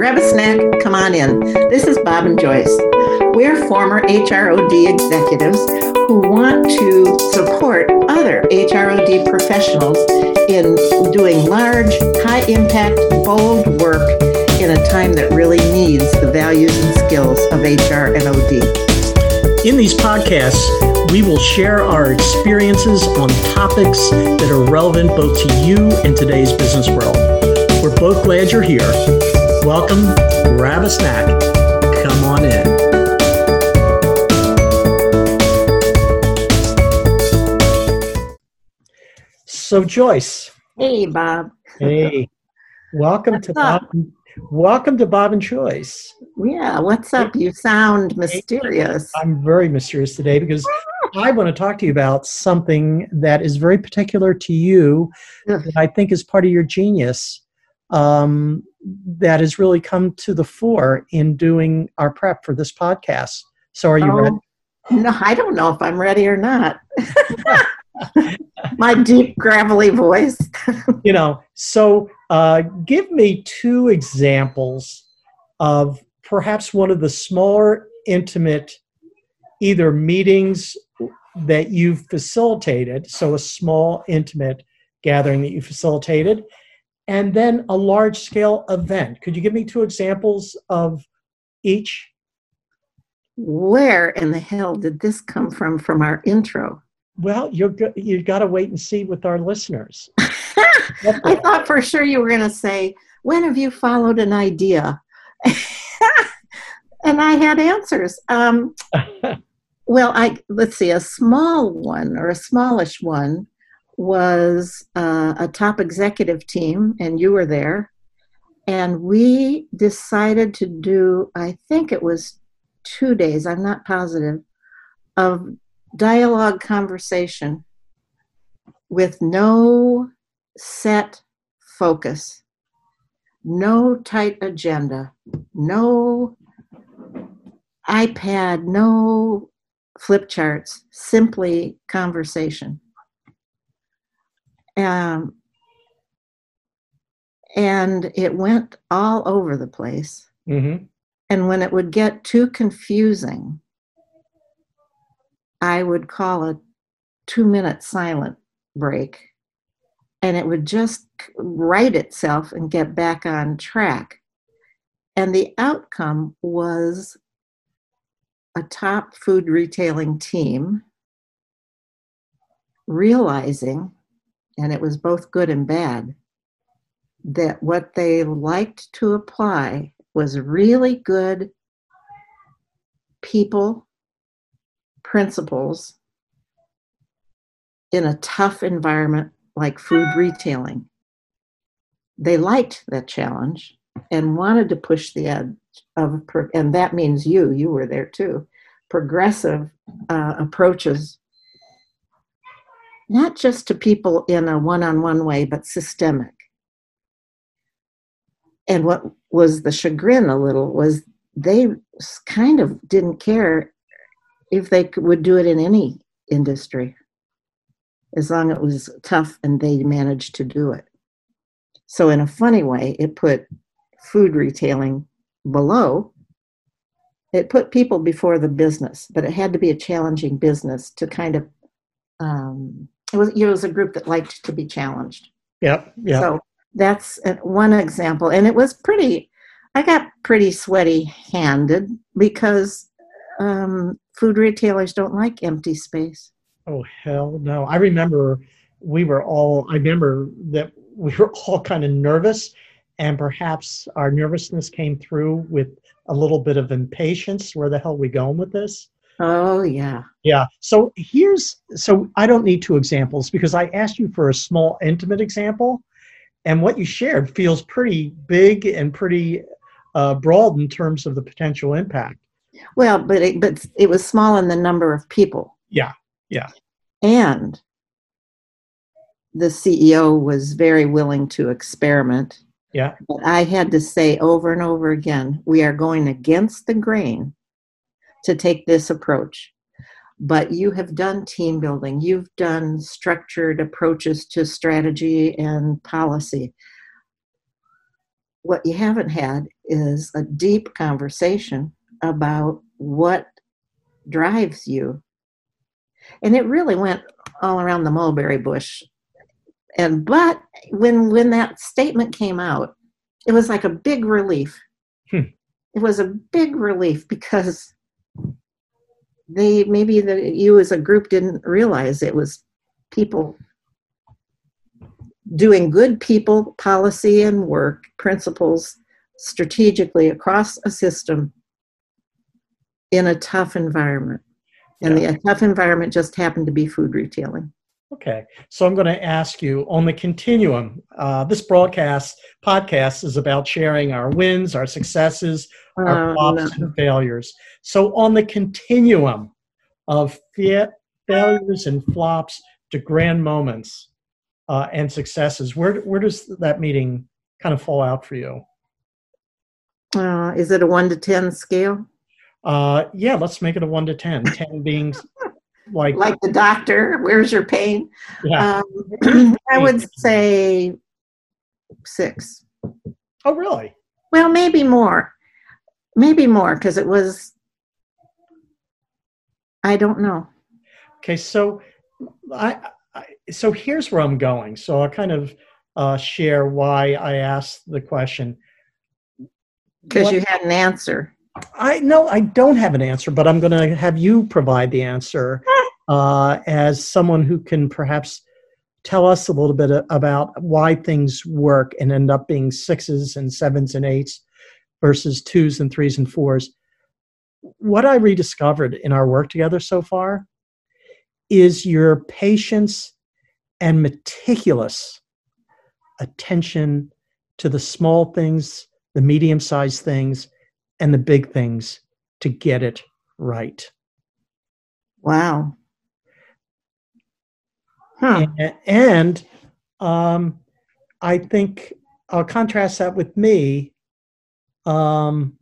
grab a snack, come on in. This is Bob and Joyce. We're former HROD executives who want to support other HROD professionals in doing large, high impact, bold work in a time that really needs the values and skills of HR and OD. In these podcasts, we will share our experiences on topics that are relevant both to you and today's business world. We're both glad you're here. Welcome, grab a snack, come on in. So, Joyce. Hey, Bob. Hey, welcome to Bob. Welcome to Bob and Joyce. Yeah, what's up? You sound mysterious. I'm very mysterious today because I want to talk to you about something that is very particular to you that I think is part of your genius um, that has really come to the fore in doing our prep for this podcast. So, are you oh, ready? No, I don't know if I'm ready or not. My deep, gravelly voice. you know, so uh, give me two examples of perhaps one of the smaller, intimate, either meetings that you've facilitated, so a small, intimate gathering that you facilitated, and then a large scale event. Could you give me two examples of each? Where in the hell did this come from from our intro? Well, you're you got to wait and see with our listeners. I thought for sure you were going to say, "When have you followed an idea?" and I had answers. Um, well, I let's see, a small one or a smallish one was uh, a top executive team, and you were there. And we decided to do, I think it was two days, I'm not positive, of dialogue conversation with no set focus, no tight agenda, no iPad, no flip charts, simply conversation. Um, and it went all over the place. Mm-hmm. And when it would get too confusing, I would call a two minute silent break and it would just right itself and get back on track. And the outcome was a top food retailing team realizing and it was both good and bad, that what they liked to apply was really good people principles in a tough environment like food retailing. They liked that challenge and wanted to push the edge of, and that means you, you were there too, progressive uh, approaches not just to people in a one on one way, but systemic. And what was the chagrin a little was they kind of didn't care if they would do it in any industry, as long as it was tough and they managed to do it. So, in a funny way, it put food retailing below. It put people before the business, but it had to be a challenging business to kind of um, it was it was a group that liked to be challenged. Yep. Yeah. So that's one example, and it was pretty. I got pretty sweaty handed because um, food retailers don't like empty space. Oh hell no! I remember we were all. I remember that we were all kind of nervous, and perhaps our nervousness came through with a little bit of impatience. Where the hell are we going with this? Oh, yeah. Yeah. So here's so I don't need two examples because I asked you for a small, intimate example. And what you shared feels pretty big and pretty uh, broad in terms of the potential impact. Well, but it, but it was small in the number of people. Yeah. Yeah. And the CEO was very willing to experiment. Yeah. But I had to say over and over again, we are going against the grain to take this approach. But you have done team building, you've done structured approaches to strategy and policy. What you haven't had is a deep conversation about what drives you. And it really went all around the mulberry bush. And but when when that statement came out, it was like a big relief. Hmm. It was a big relief because they maybe the you as a group didn't realize it was people doing good people policy and work principles strategically across a system in a tough environment and Yeah. the tough environment just happened to be food retailing Okay, so I'm going to ask you on the continuum. Uh, this broadcast podcast is about sharing our wins, our successes, our Oh, flops and failures. So on the continuum of fa- failures and flops to grand moments uh, and successes, where where does that meeting kind of fall out for you? Uh, is it a one to ten scale Uh, yeah, let's make it a one to ten. Ten being like, like the doctor where's your pain yeah. um, i would say six oh, really? well maybe more maybe more because it was i don't know Okay, so I, I so here's where I'm going. So I'll kind of uh, share why I asked the question. because you had an answer I no, I don't have an answer, but I'm going to have you provide the answer uh, as someone who can perhaps tell us a little bit about why things work and end up being sixes and sevens and eights versus twos and threes and fours. What I rediscovered in our work together so far is your patience and meticulous attention to the small things, the medium sized things, and the big things to get it right. wow huh. A- And um, I think I'll contrast that with me. Um,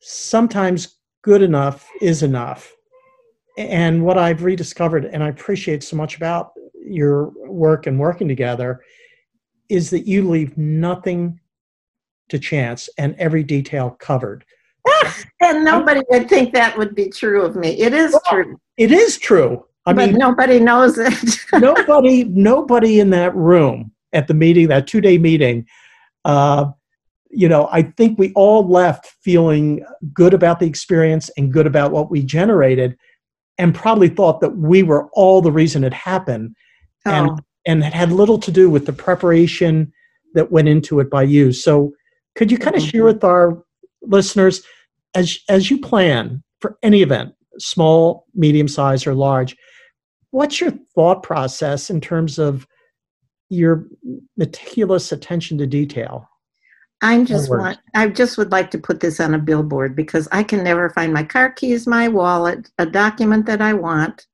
sometimes good enough is enough. And what I've rediscovered, and I appreciate so much about your work and working together, is that you leave nothing to chance and every detail covered. and nobody would think that would be true of me it is true It is true. I but mean, nobody knows it. nobody nobody in that room at the meeting that two day meeting uh, you know i think we all left feeling good about the experience and good about what we generated and probably thought that we were all the reason it happened and oh, and it had little to do with the preparation that went into it by you. So could you kind of share with our listeners as as you plan for any event small medium size or large what's your thought process in terms of your meticulous attention to detail I'm just want, I just would like to put this on a billboard because I can never find my car keys, my wallet, a document that I want.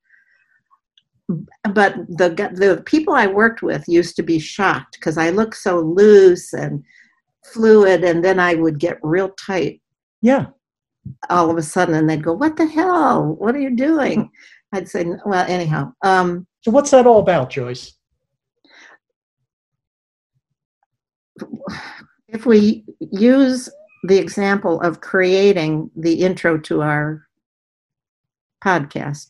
But the the people I worked with used to be shocked because I look so loose and fluid, and then I would get real tight yeah all of a sudden, and they'd go, "What the hell? What are you doing?" I'd say, "Well, anyhow." Um, so what's that all about joyce if we use the example of creating the intro to our podcast,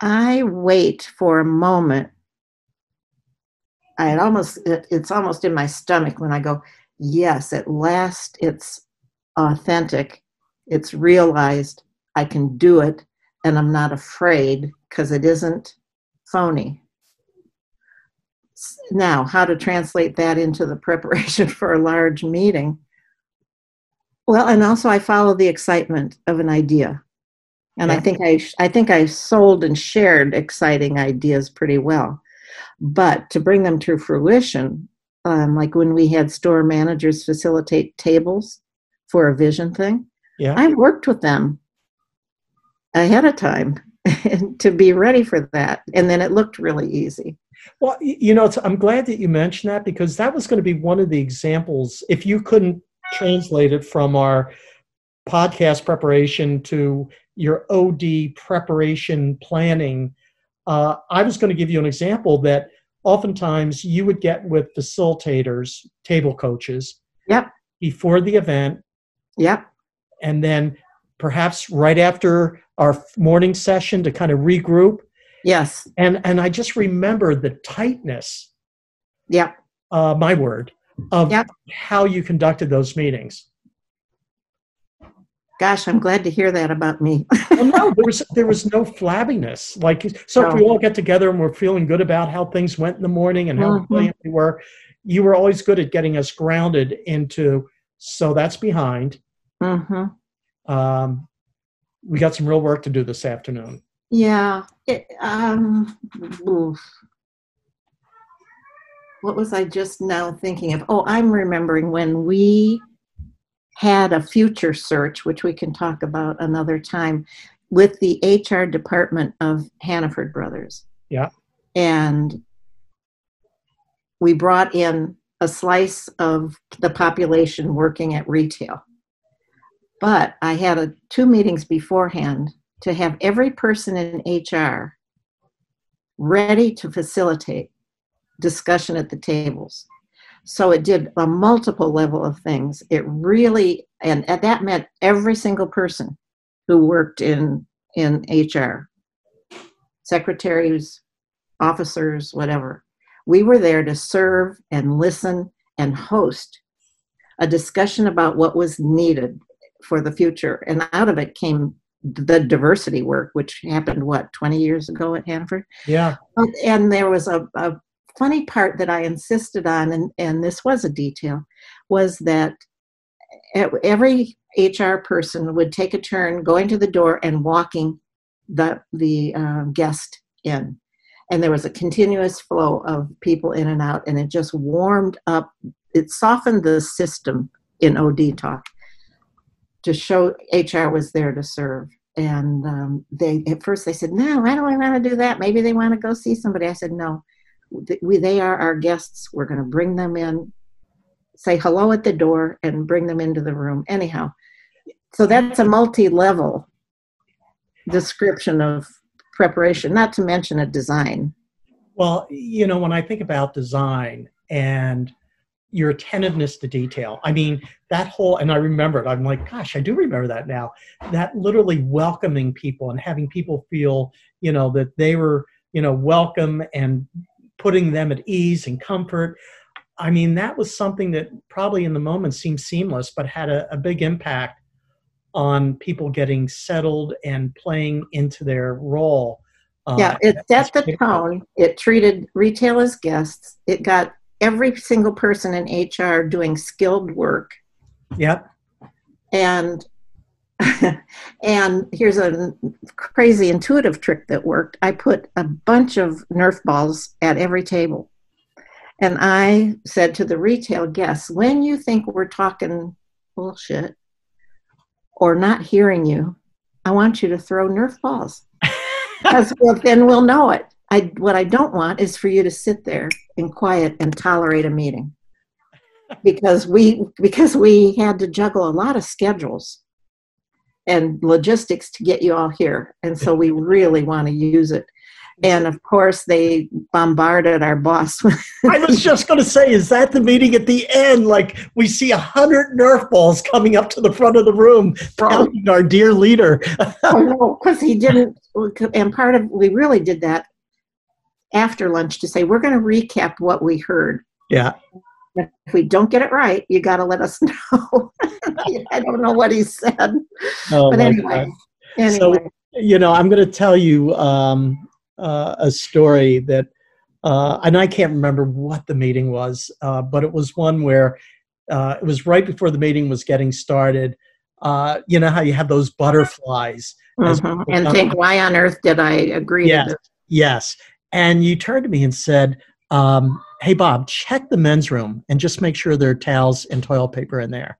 I wait for a moment. I almost it, it's almost in my stomach when I go, yes, at last it's authentic. It's realized I can do it and I'm not afraid because it isn't phony. Now how to translate that into the preparation for a large meeting? Well and also i follow the excitement of an idea. And i think i i think i sold and shared exciting ideas pretty well. But to bring them to fruition um, like when we had store managers facilitate tables for a vision thing yeah. I worked with them ahead of time to be ready for that and then it looked really easy Well, you know, it's, I'm glad that you mentioned that because that was going to be one of the examples. If you couldn't translate it from our podcast preparation to your OD preparation planning, uh, I was going to give you an example that oftentimes you would get with facilitators, table coaches. Yep. Before the event. Yep. And then perhaps right after our morning session to kind of regroup. Yes. And and I just remember the tightness. Yep. Uh, my word of yep. how you conducted those meetings. Gosh, I'm glad to hear that about me. well, no, there was there was no flabbiness. Like so, no. if we all get together and we're feeling good about how things went in the morning and how mm-hmm. brilliant we were, you were always good at getting us grounded into. So that's behind. Mm-hmm. Um, we got some real work to do this afternoon. Yeah. It, um, what was I just now thinking of? Oh, I'm remembering when we had a future search, which we can talk about another time, with the HR department of Hannaford Brothers. Yeah. And we brought in a slice of the population working at retail. But I had a, two meetings beforehand to have every person in HR ready to facilitate discussion at the tables. So it did a multiple level of things. It really, and, and that meant every single person who worked in in HR, secretaries, officers, whatever. We were there to serve and listen and host a discussion about what was needed for the future. And out of it came the diversity work, which happened, what, 20 years ago at Hannaford. Yeah. And there was a, a funny part that I insisted on, and, and this was a detail, was that every HR person would take a turn going to the door and walking the the uh, guest in, and there was a continuous flow of people in and out, and it just warmed up. It softened the system in OD talk to show HR was there to serve. And um, they at first they said, "No, I don't want to do that. Maybe they want to go see somebody." I said, "No, we, they are our guests. We're going to bring them in, say hello at the door, and bring them into the room. Anyhow, so that's a multi-level description of preparation, not to mention a design. Well, you know, when I think about design and your attentiveness to detail, I mean, that whole, and I remember it, I'm like, gosh, I do remember that now. That literally welcoming people and having people feel, you know, that they were, you know, welcome and putting them at ease and comfort. I mean, that was something that probably in the moment seemed seamless, but had a, a big impact on people getting settled and playing into their role. Uh, yeah, it set the tone. It treated retail as guests. It got every single person in HR doing skilled work. Yep. And and here's a crazy intuitive trick that worked. I put a bunch of Nerf balls at every table. And I said to the retail guests, when you think we're talking bullshit or not hearing you, I want you to throw Nerf balls. Because well, then we'll know it. I, what I don't want is for you to sit there in quiet and tolerate a meeting. Because we because we had to juggle a lot of schedules and logistics to get you all here. And so we really want to use it. And of course, they bombarded our boss. I was just going to say, is that the meeting at the end? Like we see a hundred Nerf balls coming up to the front of the room, pounding our dear leader. oh, no, because he didn't. And part of we really did that after lunch to say we're going to recap what we heard. Yeah. If we don't get it right, you got to let us know. I don't know what he said. Oh, but anyway, anyway. So, you know, I'm going to tell you um, uh, a story that, uh, and I can't remember what the meeting was, uh, but it was one where uh, it was right before the meeting was getting started. Uh, you know how you have those butterflies. Mm-hmm. And think, why on earth did I agree yes, to this? Yes. And you turned to me and said, um, hey bob check the men's room and just make sure there are towels and toilet paper in there.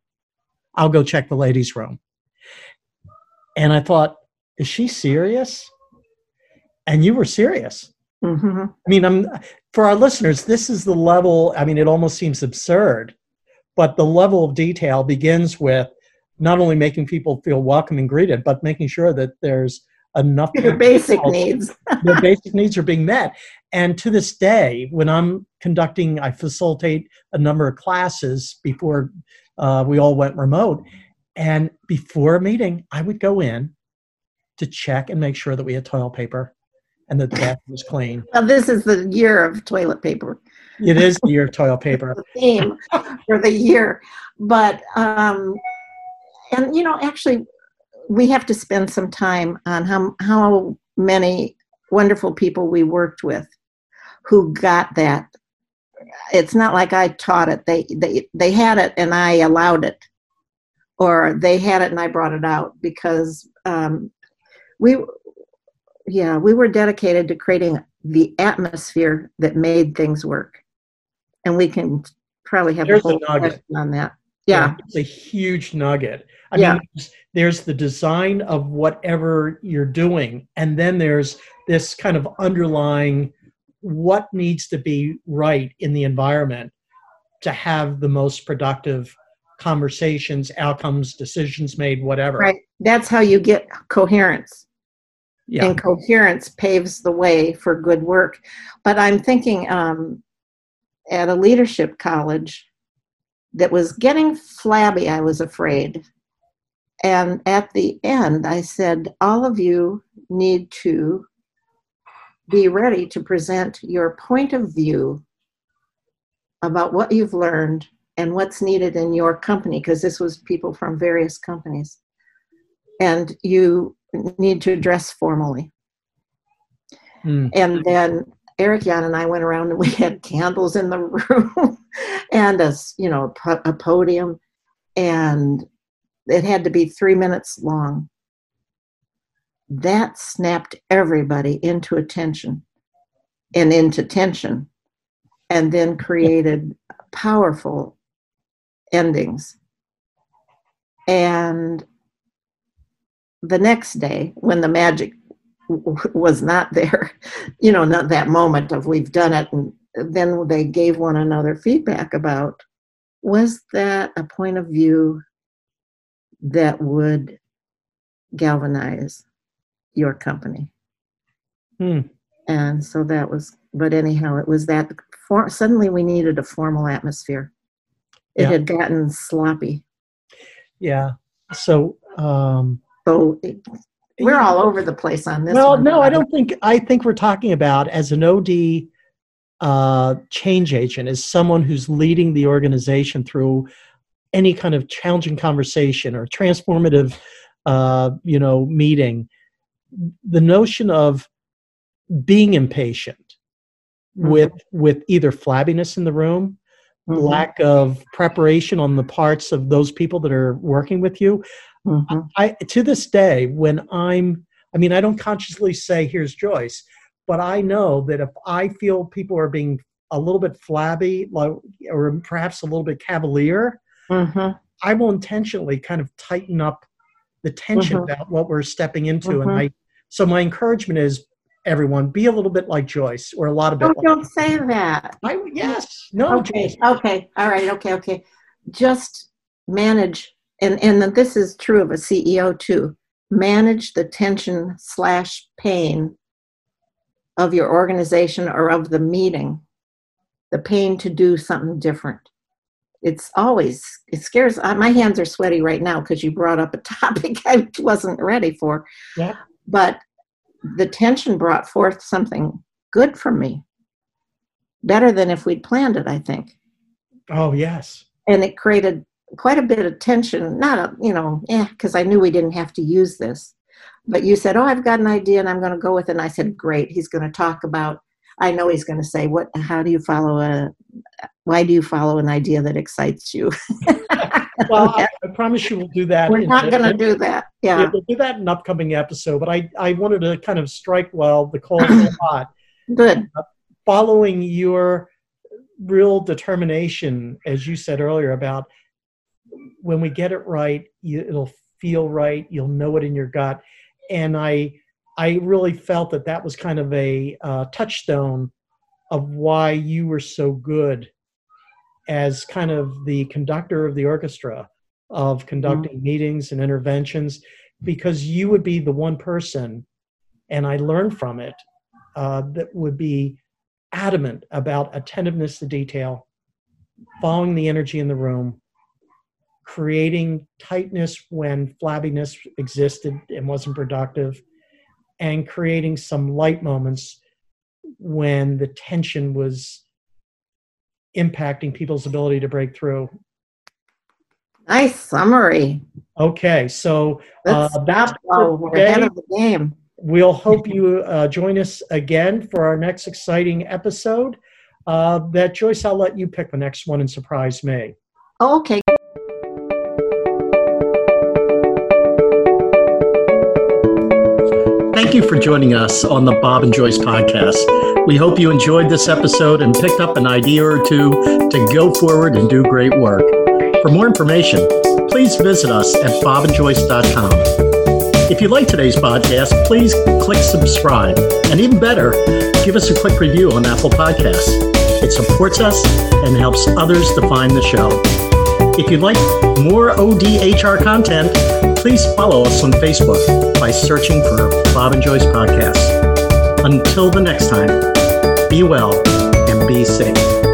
I'll go check the ladies room. And i thought is she serious? And you were serious. Mm-hmm. i mean i'm for our listeners this is the level i mean it almost seems absurd but the level of detail begins with not only making people feel welcome and greeted but making sure that there's enough Your basic needs. their basic needs are being met. And to this day, when I'm conducting, I facilitate a number of classes before uh, we all went remote. And before a meeting, I would go in to check and make sure that we had toilet paper and that the bathroom was clean. Well, this is the year of toilet paper. It is the year of toilet paper. the theme for the year. But um, and you know, actually, we have to spend some time on how how many wonderful people we worked with who got that. It's not like I taught it; they they they had it, and I allowed it, or they had it and I brought it out because um, we, yeah, we were dedicated to creating the atmosphere that made things work, and we can probably have There's a whole session on that. Yeah, it's a huge nugget. I Yeah. mean, there's, there's the design of whatever you're doing, and then there's this kind of underlying what needs to be right in the environment to have the most productive conversations, outcomes, decisions made, whatever. right. That's how you get coherence. Yeah. and coherence paves the way for good work. But I'm thinking um, at a leadership college that was getting flabby, I was afraid. And at the end, I said, All of you need to be ready to present your point of view about what you've learned and what's needed in your company, because this was people from various companies. And you need to dress formally. Hmm. And then Eric Jan and I went around and we had candles in the room and a you know a podium, and it had to be three minutes long. That snapped everybody into attention and into tension, and then created powerful endings. And the next day, when the magic was not there, you know, not that moment of we've done it, and then they gave one another feedback about was that a point of view that would galvanize your company? Hmm. And so that was, but anyhow, it was that for, suddenly we needed a formal atmosphere. It Yeah. had gotten sloppy. Yeah. So, um, So it, we're all over the place on this. well, one, no, I don't think. I think we're talking about as an OD uh, change agent, is someone who's leading the organization through any kind of challenging conversation or transformative, uh, you know, meeting. The notion of being impatient Mhm. with with either flabbiness in the room, Mhm. lack of preparation on the parts of those people that are working with you, Mhm. I to this day when I'm I mean I don't consciously say here's Joyce, but I know that if I feel people are being a little bit flabby like, or perhaps a little bit cavalier, Mhm. I will intentionally kind of tighten up the tension Mhm. about what we're stepping into. And Mhm. I so my encouragement is everyone be a little bit like Joyce or a lot of bit Oh, like don't say that. I yes. No, Okay, Joyce. okay, all right, okay, okay. Just manage, and and this is true of a CEO too. Manage the tension slash pain of your organization or of the meeting. The pain to do something different. It's always it scares. uh, My hands are sweaty right now because you brought up a topic I wasn't ready for. Yeah. But the tension brought forth something good for me. Better than if we'd planned it, I think Oh yes. and it created quite a bit of tension not a you know eh because i knew we didn't have to use this but you said oh i've got an idea and i'm going to go with it and i said great he's going to talk about i know he's going to say what how do you follow a why do you follow an idea that excites you Well, I, I promise you we'll do that. we're not going to do that Yeah, yeah we'll do that in an upcoming episode. But I, I wanted to kind of strike while the coal's still hot. good uh, Following your real determination, as you said earlier, about when we get it right, you, it'll feel right. You'll know it in your gut. And I, I really felt that that was kind of a uh, touchstone of why you were so good as kind of the conductor of the orchestra of conducting meetings and interventions because you would be the one person and I learned from it uh, that would be adamant about attentiveness to detail, following the energy in the room, creating tightness when flabbiness existed and wasn't productive, and creating some light moments when the tension was impacting people's ability to break through. Nice summary. Okay, so uh, wow, for we're ahead of the game. We'll hope you uh, join us again for our next exciting episode. Uh, that Joyce, I'll let you pick the next one and surprise me. Oh, okay. Thank you for joining us on the Bob and Joyce podcast. We hope you enjoyed this episode and picked up an idea or two to go forward and do great work. For more information, please visit us at bobandjoyce.com. If you like today's podcast, please click subscribe. And even better, give us a quick review on Apple Podcasts. It supports us and helps others to find the show. If you'd like more ODHR content, please follow us on Facebook by searching for Bob and Joyce Podcast. Until the next time, be well and be safe.